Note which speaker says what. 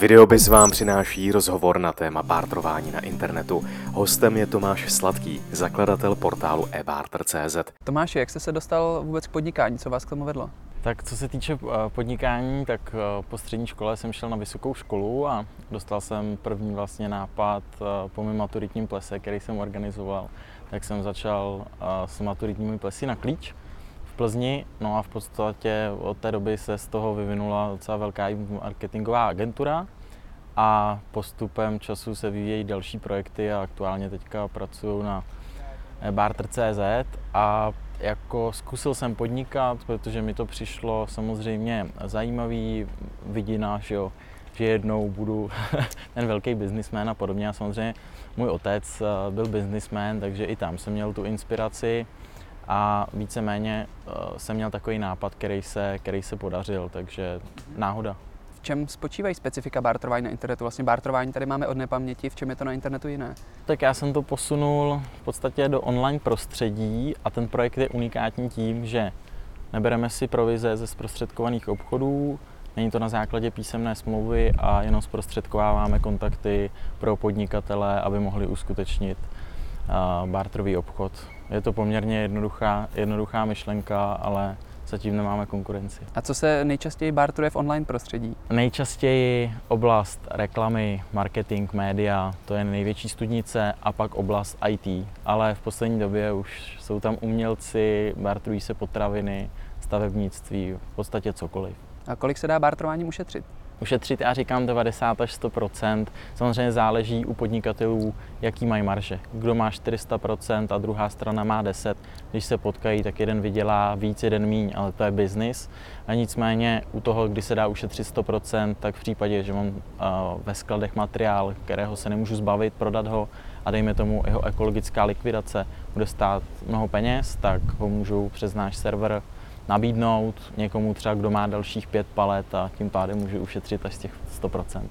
Speaker 1: Videobiz vám přináší rozhovor na téma bartrování na internetu. Hostem je Tomáš Sladký, zakladatel portálu ebarter.cz.
Speaker 2: Tomáši, jak jste se dostal vůbec k podnikání? Co vás k tomu vedlo?
Speaker 3: Tak co se týče eh, podnikání, tak eh, po střední škole jsem šel na vysokou školu a dostal jsem první vlastně nápad eh, po mém maturitním plese, který jsem organizoval. Tak jsem začal s maturitními plesy na klíč Plzni, no a v podstatě od té doby se z toho vyvinula docela velká marketingová agentura a postupem času se vyvíjejí další projekty a aktuálně teďka pracuju na barter.cz a jako zkusil jsem podnikat, protože mi to přišlo samozřejmě zajímavý. Vidina, že, jo, že jednou budu ten velký biznismen a podobně. A samozřejmě můj otec eh, byl biznismen, takže i tam jsem měl tu inspiraci a víceméně uh, jsem měl takový nápad, který se, který se podařil, takže náhoda.
Speaker 2: V čem spočívají specifika bartrování na internetu? Vlastně bartrování tady máme od nepaměti, v čem je to na internetu jiné?
Speaker 3: Tak já jsem to posunul v podstatě do online prostředí a ten projekt je unikátní tím, že nebereme si provize ze zprostředkovaných obchodů, Není to na základě písemné smlouvy a jenom zprostředkováváme kontakty pro podnikatele, aby mohli uskutečnit barterový obchod. Je to poměrně jednoduchá, jednoduchá myšlenka, ale zatím nemáme konkurenci.
Speaker 2: A co se nejčastěji barteruje v online prostředí?
Speaker 3: Nejčastěji oblast reklamy, marketing, média, to je největší studnice a pak oblast IT. Ale v poslední době už jsou tam umělci, barterují se potraviny, stavebnictví, v podstatě cokoliv.
Speaker 2: A kolik se dá barterováním ušetřit?
Speaker 3: Ušetřit, já říkám 90 až 100% Samozřejmě záleží u podnikatelů, jaký mají marže. Kdo má 400% a druhá strana má 10, když se potkají, tak jeden vydělá víc, jeden míň, ale to je biznis. A nicméně u toho, kdy se dá ušetřit 100% tak v případě, že mám ve skladech materiál, kterého se nemůžu zbavit, prodat ho a dejme tomu jeho ekologická likvidace bude stát mnoho peněz, tak ho můžu přes náš server nabídnout někomu třeba, kdo má dalších pět palet a tím pádem může ušetřit až z těch 100%.